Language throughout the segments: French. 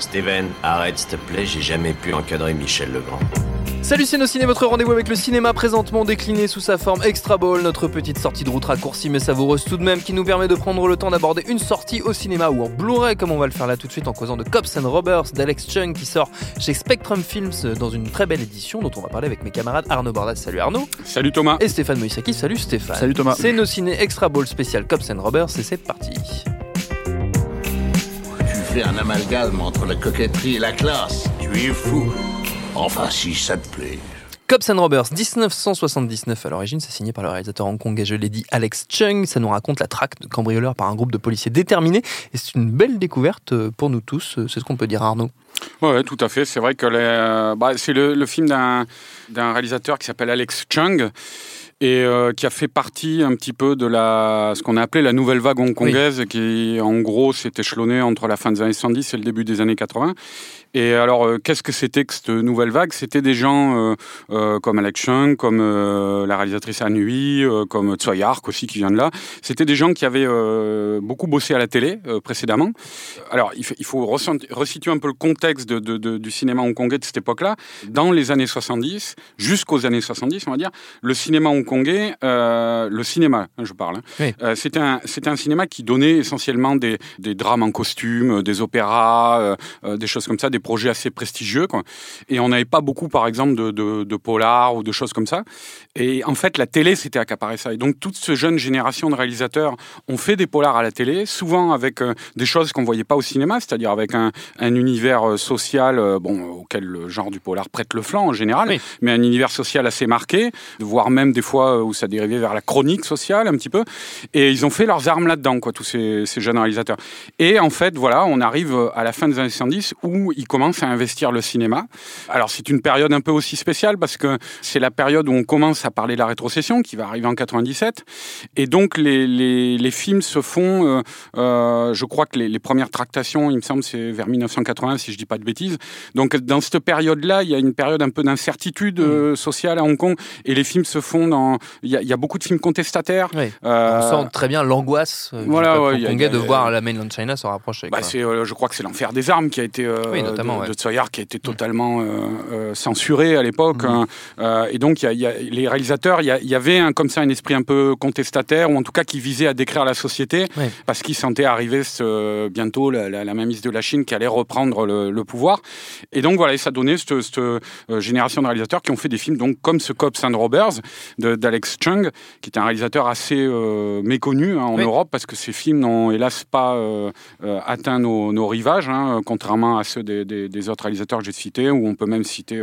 Steven, arrête s'il te plaît, j'ai jamais pu encadrer Michel Legrand. Salut c'est nos ciné, votre rendez-vous avec le cinéma présentement décliné sous sa forme Extra Ball, notre petite sortie de route raccourcie mais savoureuse tout de même qui nous permet de prendre le temps d'aborder une sortie au cinéma ou en Blu-ray comme on va le faire là tout de suite en causant de Cops and Robbers d'Alex Chung qui sort chez Spectrum Films dans une très belle édition dont on va parler avec mes camarades Arnaud Bordas, salut Arnaud, Salut Thomas. et Stéphane Moïsaki, salut Stéphane. Salut Thomas. C'est nos ciné Extra Ball spécial Cops and Robbers et c'est parti. Un amalgame entre la coquetterie et la classe. Tu es fou. Enfin, si ça te plaît. Cops and Robbers 1979 à l'origine, c'est signé par le réalisateur hongkongais, je l'ai dit, Alex Chung. Ça nous raconte la traque de cambrioleurs par un groupe de policiers déterminés. Et c'est une belle découverte pour nous tous, c'est ce qu'on peut dire Arnaud. Ouais, tout à fait. C'est vrai que les- bah, c'est le, le film d'un d'un réalisateur qui s'appelle Alex Chung et euh, qui a fait partie un petit peu de la ce qu'on a appelé la nouvelle vague hongkongaise qui en gros s'est échelonnée entre la fin des années 70 et le début des années 80 et alors euh, qu'est-ce que c'était que cette nouvelle vague? C'était des gens euh, euh, comme Alex Chung comme euh, la réalisatrice Anne Hui euh, comme Tsui Hark aussi qui vient de là. C'était des gens qui avaient euh, beaucoup bossé à la télé euh, précédemment. Alors il faut, resituer un peu le contexte de- de- de- du cinéma hongkongais de cette époque-là dans les années 70 jusqu'aux années 70 on va dire le cinéma hongkongais, euh, le cinéma, hein, je parle, hein, Oui. euh, c'était un, cinéma qui donnait essentiellement des, des drames en costume, euh, des opéras, euh, des choses comme ça, des projets assez prestigieux. Quoi. Et on n'avait pas beaucoup, par exemple, de, de, de polar ou de choses comme ça. Et en fait, la télé s'était accaparé ça. Et donc, toute cette jeune génération de réalisateurs ont fait des polars à la télé, souvent avec des choses qu'on voyait pas au cinéma, c'est-à-dire avec un, un univers social, euh, bon, auquel le genre du polar prête le flanc en général, Oui. mais un univers social assez marqué, voire même des fois euh, où ça dérivait vers la chronique sociale un petit peu. Et ils ont fait leurs armes là-dedans, quoi, tous ces, ces jeunes réalisateurs. Et en fait, voilà, on arrive à la fin des années 70 où ils commencent à investir le cinéma. Alors c'est une période un peu aussi spéciale parce que c'est la période où on commence à parler de la rétrocession qui va arriver en 97. Et donc les, les, les films se font, euh, euh, je crois que les, les premières tractations, il me semble, c'est vers 1980 si je dis pas de bêtises. Donc dans cette période-là, il y a une période un peu d'incertitude euh, sociale à Hong Kong et les films se font dans... Il y a, il y a beaucoup de films contestataires. Oui. Euh, On sent très bien l'angoisse euh, voilà, ouais, a- hongkongais a- de voir la mainland China se rapprocher. bah, je crois que c'est l'enfer des armes qui a été Oui, notamment, de, ouais. de qui a été totalement euh, euh, censuré à l'époque. Mhm. hein. Et donc il y a, il y a- les réalisateurs, il y, avait un, comme ça un esprit un peu contestataire ou en tout cas qui visait à décrire la société parce qu'ils sentaient arriver ce, bientôt la, la, la mainmise de la Chine qui allait reprendre le, le pouvoir. Et donc voilà, et ça donnait cette, cette, euh, génération de réalisateurs qui ont fait des films donc comme ce Cops and Robbers d'Alex Chung, qui est un réalisateur assez euh, méconnu hein, en Oui. Europe parce que ces films n'ont hélas pas euh, atteint nos, nos rivages, hein, contrairement à ceux des, des- des autres réalisateurs que j'ai cités, où on peut même citer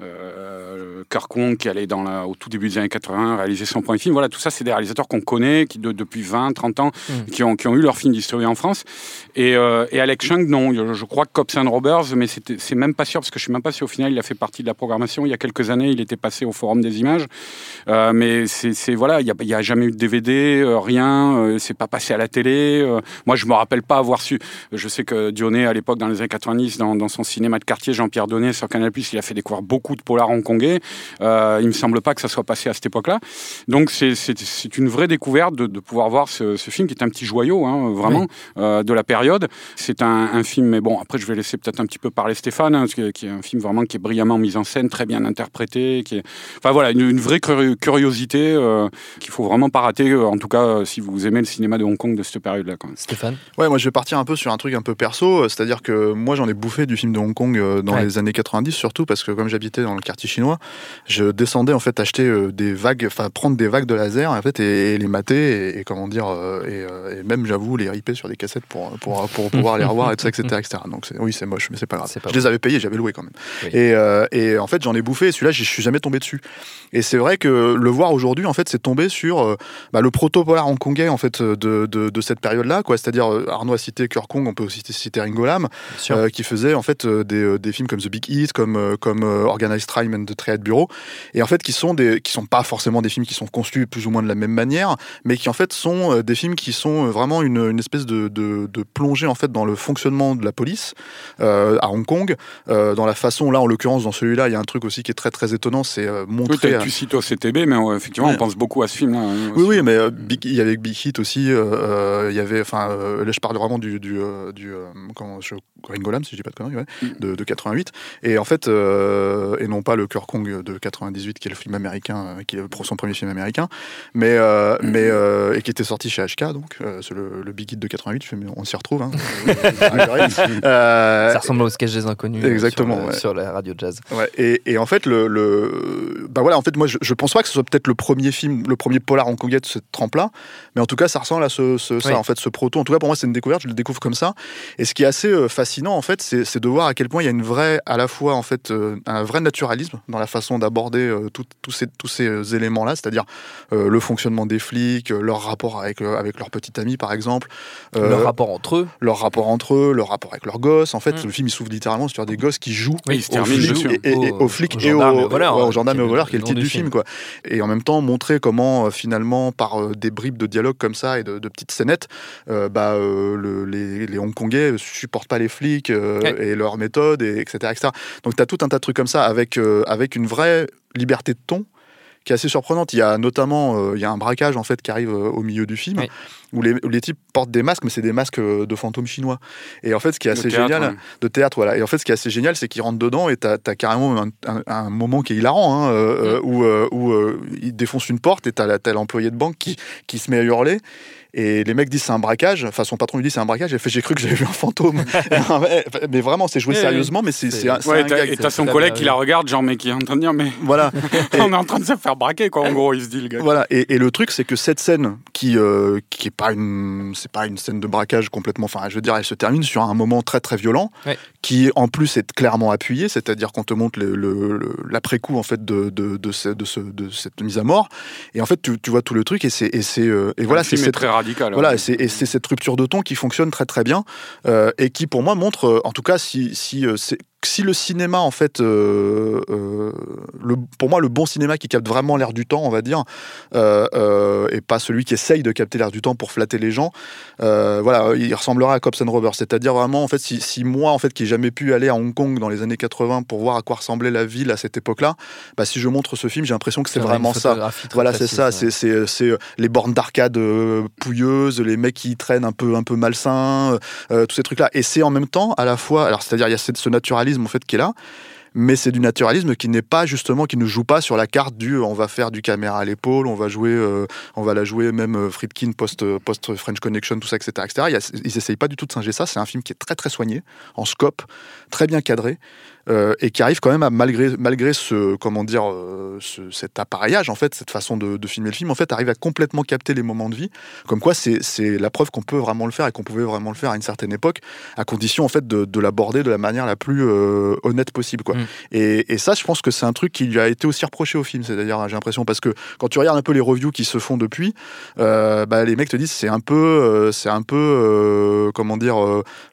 euh, Kirk Wong qui allait dans la, au tout début des années 80 réaliser son premier film. Voilà, tout ça, c'est des réalisateurs qu'on connaît, qui de- depuis 20, 30 ans, Mm. qui, ont, qui ont eu leur film distribué en France. Et, et Alex Chung, non, je, je crois que Cops and Robbers, mais c'est même pas sûr, parce que je suis même pas si au final il a fait partie de la programmation. Il y a quelques années, il était passé au Forum des images. Euh, mais c'est voilà, il n'y a, jamais eu de DVD, euh, rien, euh, c'est pas passé à la télé. euh. moi, je me rappelle pas avoir su. Je sais que Dionnet, à l'époque, dans les années 90, dans, dans son cinéma de quartier, Jean-Pierre Donnet sur Canal+, il a fait découvrir beaucoup de polars hongkongais. Il me semble pas que ça soit passé à cette époque-là. Donc, c'est- une vraie découverte de, de pouvoir voir ce, ce film qui est un petit joyau, hein, vraiment, de la période. C'est un, un film, mais bon, après, je vais laisser peut-être un petit peu parler Stéphane, hein, qui est un film vraiment qui est brillamment mis en scène, très bien interprété, qui est, enfin voilà, une, une vraie curi- curiosité euh, qu'il faut vraiment pas rater. euh, En tout cas, euh, si vous aimez le cinéma de Hong Kong de cette période-là. Stéphane? Ouais, moi je vais partir un peu sur un truc un peu perso, euh, c'est-à-dire que moi j'en ai bouffé du film de Hong Kong dans Ouais. les années 90 surtout parce que comme j'habitais dans le quartier chinois, je descendais en fait acheter des vagues, enfin prendre des vagues de laser en fait et, et les mater et, et comment dire et, et même j'avoue les ripper sur des cassettes pour pour, pour pouvoir les revoir et tout ça etc etc. Donc oui c'est moche mais c'est pas grave. Pas je les avais payés, j'avais loué quand même. Oui. Et, euh, et en fait j'en ai bouffé et celui-là je suis jamais tombé dessus. Et c'est vrai que le voir aujourd'hui en fait c'est tombé sur euh, bah, le proto-polar hongkongais en fait de, de, de cette période-là quoi, c'est-à-dire euh, Arnaud a cité Kong, on peut aussi citer Ringo Lam, euh, qui faisait en fait euh, des, euh, des films comme The Big Hit, comme euh, comme euh, Organized Crime and the Triad Bureau, et en fait qui sont des qui sont pas forcément des films qui sont construits plus ou moins de la même manière, mais qui en fait sont euh, des films qui sont euh, vraiment une, une espèce de, de, de plongée en fait dans le fonctionnement de la police euh, à Hong Kong, euh, dans la façon là en l'occurrence dans celui-là il y a un truc aussi qui est très très étonnant, c'est euh, Oui, montrer t'as- tu cites au CTB, mais euh, effectivement, Ouais. on pense beaucoup à ce film-là. hein, Oui, oui, mais euh, il y avait Big Hit aussi. euh, euh, Il y avait, enfin, euh, là je parle vraiment du, du, euh, du euh, comment, je, Ringo Lam, si je dis pas de conneries, ouais, Mm. de, de 88. Et en fait, euh, et non pas le Cœur Kong de 98, qui est le film américain, euh, qui est son premier film américain, mais, euh, Mm. mais euh, et qui était sorti chez HK, donc euh, c'est le, le Big Hit de 88. je fais, mais on s'y retrouve. Hein. Euh, Ça ressemble au sketch des inconnus. exactement, Sur, le- ouais. sur la radio jazz. Ouais, et, et en fait, le, le, bah voilà, en fait, moi, je, je pense pas que ce soit peut-être le premier film, le premier polar hongkongais de cette trempe-là, mais en tout cas, ça ressemble à ce, ce- ça, Oui. en fait, ce proto. En tout cas, pour moi, c'est une découverte. Je le découvre comme ça. Et ce qui est assez euh, fascinant, en fait, c'est de voir à quel point il y a une vraie, à la fois, en fait, euh, un vrai naturalisme dans la façon d'aborder euh, tous ces, tous ces euh, éléments-là, c'est-à-dire euh, le fonctionnement des flics, leur rapport avec, avec leur petit ami, par exemple, euh, Leur rapport entre eux. leur rapport entre eux, leur rapport avec leurs gosses. En fait, Mm. le film, il s'ouvre littéralement sur des gosses qui jouent Oui, aux flics et, et- et Au- aux flics aux et aux, gendarmes et aux voleurs, ouais, aux gendarmes qui et est aux le- voleurs, qui est le titre du du film, film. quoi. Et en même temps, montrer comment finalement, par des bribes de dialogue comme ça et de, de petites scénettes, euh, bah, le- les, les Hongkongais supportent pas les flics euh, Ouais. et leurs méthodes, et etc., etc. Donc, tu as tout un tas de trucs comme ça avec, euh, avec une vraie liberté de ton qui est assez surprenante. Il y a notamment euh, il y a un braquage en fait qui arrive euh, au milieu du film Oui. où, les, où les types portent des masques, mais c'est des masques de fantômes chinois. Et en fait, ce qui est assez théâtre, génial, ouais. de théâtre, voilà. Et en fait, ce qui est assez génial, c'est qu'ils rentrent dedans et t'as as carrément un, un- un moment qui est hilarant, hein, euh, euh, où, euh, où euh, ils défoncent une porte et t'as la- t'as l'employé de banque qui, qui se met à hurler. Et les mecs disent c'est un braquage. Enfin, son patron lui dit c'est un braquage. Elle fait j'ai cru que j'avais vu un fantôme. mais vraiment, c'est joué sérieusement, mais c'est C'est- c'est un, c'est Ouais, un t'as- gag. et t'as son collègue qui la regarde, genre, mais qui est en train de dire, mais Voilà. Et- on est en train de se faire braquer, quoi, en gros, il se dit, le gars. Voilà, et, et le truc, c'est que cette scène, qui euh, qui est pas une, c'est pas une scène de braquage complètement. Enfin, je veux dire, elle se termine sur un moment très très violent, Ouais. qui en plus est clairement appuyé, c'est-à-dire qu'on te montre le- le- le- l'après-coup en fait de de, de, ce- de, ce- de cette mise à mort, et en fait tu, tu vois tout le truc, et c'est et c'est euh, et voilà, c'est très radical. voilà, ouais. et c'est et c'est cette rupture de ton qui fonctionne très très bien euh, et qui pour moi montre, euh, en tout cas, si si euh, c'est- si le cinéma en fait, euh, euh, le, pour moi le bon cinéma qui capte vraiment l'air du temps, on va dire, euh, et pas celui qui essaye de capter l'air du temps pour flatter les gens, voilà, il ressemblera à Cops and Robbers, c'est-à-dire vraiment en fait si, si moi en fait qui ai jamais pu aller à Hong Kong dans les années 80 pour voir à quoi ressemblait la ville à cette époque-là, bah, si je montre ce film, j'ai l'impression que c'est vraiment ça. Voilà, c'est ça. C'est les bornes d'arcade pouilleuses, les mecs qui traînent un peu un peu malsains, tous ces trucs-là. Et c'est en même temps à la fois, alors c'est-à-dire il y a cette- ce naturalisme en fait qui est là. Mais c'est du naturalisme qui n'est pas justement, qui ne joue pas sur la carte du euh, on va faire du caméra à l'épaule, on va jouer, euh, on va la jouer même euh, Friedkin post, euh, post French Connection, tout ça, etc. etc. Ils essayent pas du tout de singer ça. C'est un film qui est très très soigné, en scope, très bien cadré, euh, et qui arrive quand même à malgré malgré ce comment dire euh, ce- cet appareillage en fait, cette façon de, de filmer le film, en fait, arrive à complètement capter les moments de vie. Comme quoi, c'est c'est la preuve qu'on peut vraiment le faire et qu'on pouvait vraiment le faire à une certaine époque, à condition en fait de, de l'aborder de la manière la plus euh, honnête possible, quoi. Mm. Et, et ça, je pense que c'est un truc qui lui a été aussi reproché au film. C'est-à-dire, j'ai l'impression parce que quand tu regardes un peu les reviews qui se font depuis, euh, bah, les mecs te disent c'est un peu, c'est un peu, comment dire,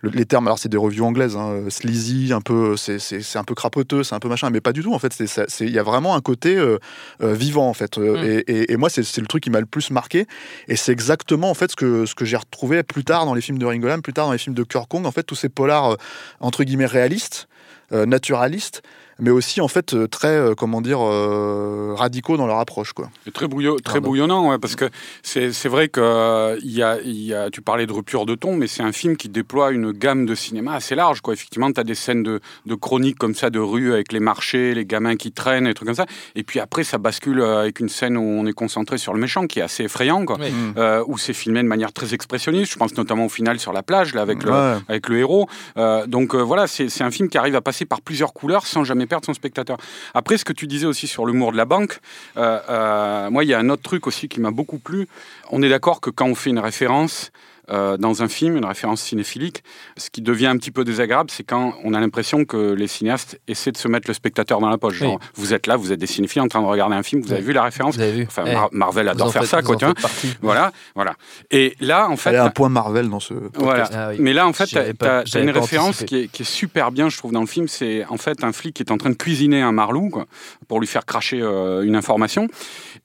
le- les termes. Alors c'est des reviews anglaises, hein, sleazy, un peu, c'est c'est- un peu crapoteux, c'est un peu machin, mais pas du tout. En fait, il y a vraiment un côté euh, euh, vivant en fait. Euh, Mm. Et, et- et moi, c'est le truc qui m'a le plus marqué. Et c'est exactement en fait ce que ce que j'ai retrouvé plus tard dans les films de Ringo Lam, plus tard dans les films de Kurt Kong. En fait, tous ces polars entre guillemets réalistes, naturalistes mais aussi en fait euh, très, euh, comment dire, euh, radicaux dans leur approche. Quoi. Et très, bouillon, très Pardon. bouillonnant, ouais, parce que c'est c'est vrai que euh, il y a, il y a, tu parlais de rupture de ton, mais c'est un film qui déploie une gamme de cinéma assez large. Quoi. Effectivement, tu as des scènes de, de chroniques comme ça, de rue, avec les marchés, les gamins qui traînent, et trucs comme ça. Et puis après, ça bascule avec une scène où on est concentré sur le méchant, qui est assez effrayant, quoi. Oui. Euh, où c'est filmé de manière très expressionniste. Je pense notamment au final sur la plage, là, avec le, Ouais. avec le héros. Euh, donc euh, voilà, c'est c'est un film qui arrive à passer par plusieurs couleurs sans jamais perdre son spectateur. Après, ce que tu disais aussi sur l'humour de la banque, euh, euh, moi, il y a un autre truc aussi qui m'a beaucoup plu. On est d'accord que quand on fait une référence euh, dans un film, une référence cinéphilique, ce qui devient un petit peu désagréable, c'est quand on a l'impression que les cinéastes essaient de se mettre le spectateur dans la poche. Genre, vous êtes là, vous êtes des cinéphiles en train de regarder un film, vous avez vu la référence Vous avez vu Enfin, Eh, Mar- Marvel vous adore en faire faites- ça, vous quoi, en tu vois. Voilà, voilà. Et là, en fait, Elle a un point Marvel dans ce. podcast. voilà. Ah oui. Mais là, en fait, tu as, une référence qui est, qui est super bien, je trouve, dans le film. C'est en fait un flic qui est en train de cuisiner un marlou quoi, pour lui faire cracher euh, une information.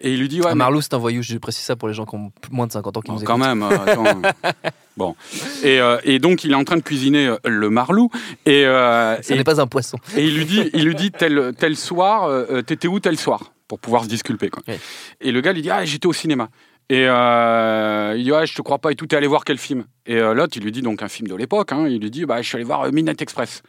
Et il lui dit Ouais, mais- Marlou, c'est un voyou, je précise ça pour les gens qui ont moins de 50 ans qui Bon, nous quand écoutent. même. euh, attends. bon. Et, euh, et donc, il est en train de cuisiner le marlou. Et, euh, et, n'est pas un poisson. et il lui dit, il lui dit tel, tel soir, t'étais où tel soir? Pour pouvoir se disculper. Quoi. Oui. Et le gars lui dit Ah, j'étais au cinéma. Et euh, il dit Ouais, je te crois pas et tout, t'es allé voir quel film? Et euh, l'autre, il lui dit donc un film de l'époque. hein, il lui dit Bah, je suis allé voir Midnight Express.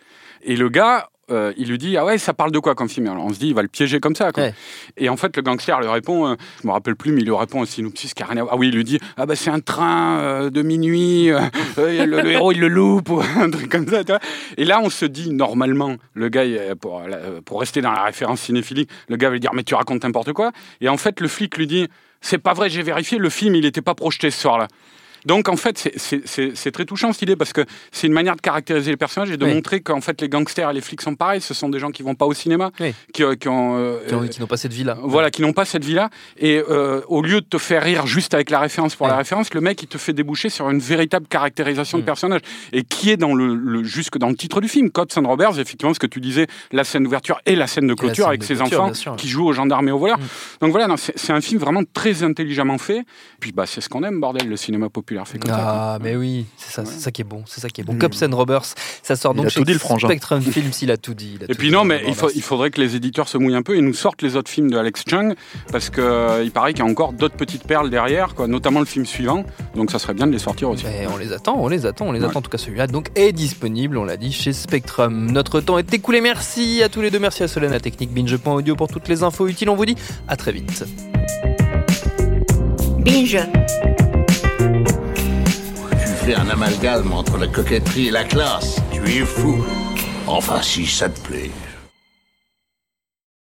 Et le gars, euh, il lui dit Ah ouais, ça parle de quoi comme film? Alors on se dit Il va le piéger comme ça. quoi. Ouais. Et en fait, le gangster lui répond euh, Je me rappelle plus, mais il lui répond un synopsis qui a rien à voir. Ah oui, il lui dit Ah bah, c'est un train euh, de minuit, euh, le, le héros il le loupe, ou un truc comme ça. tu vois. Et là, on se dit normalement, le gars, pour, pour rester dans la référence cinéphilique, le gars va lui dire Mais tu racontes n'importe quoi. Et en fait, le flic lui dit C'est pas vrai, j'ai vérifié, le film, il n'était pas projeté ce soir-là. Donc en fait, c'est- très touchant cette idée parce que c'est une manière de caractériser les personnages et de Oui. montrer qu'en fait les gangsters et les flics sont pareils. Ce sont des gens qui vont pas au cinéma, Oui. qui, euh, qui ont, euh, qui n'ont pas cette vie-là. voilà, qui n'ont pas cette vie-là. Et euh, au lieu de te faire rire juste avec la référence pour la Ouais. référence, le mec, il te fait déboucher sur une véritable caractérisation Mm. de personnage. Et qui est dans le, le- jusque dans le titre du film. Cops and Roberts, effectivement, ce que tu disais, la scène d'ouverture et la scène de clôture scène avec de ses clôture, enfants qui jouent aux gendarmes et aux voleurs. Mm. Donc voilà, c'est un film vraiment très intelligemment fait. Puis bah, c'est ce qu'on aime, bordel, le cinéma populaire fait comme ça. quoi. Ah, mais oui, c'est ça, c'est ça qui est bon, c'est ça qui est bon. Mm. Cops and Robbers, ça sort Il donc a chez tout dit, le frangin. Spectrum Films, il a tout dit. il a Et tout puis dit, non, on mais il, faut- voir. il faudrait que les éditeurs se mouillent un peu et nous sortent les autres films de Alex Chung parce que euh, il paraît qu'il y a encore d'autres petites perles derrière, quoi, notamment le film suivant. Donc ça serait bien de les sortir aussi. Mais on les attend, on les attend, on les Ouais. attend. En tout cas, celui-là donc est disponible, on l'a dit, chez Spectrum. Notre temps est écoulé. Merci à tous les deux. Merci à Solène, à Technique Binge.audio pour toutes les infos utiles. On vous dit à très vite. Binge. Un amalgame entre la coquetterie et la classe. Tu es fou. Enfin, si ça te plaît.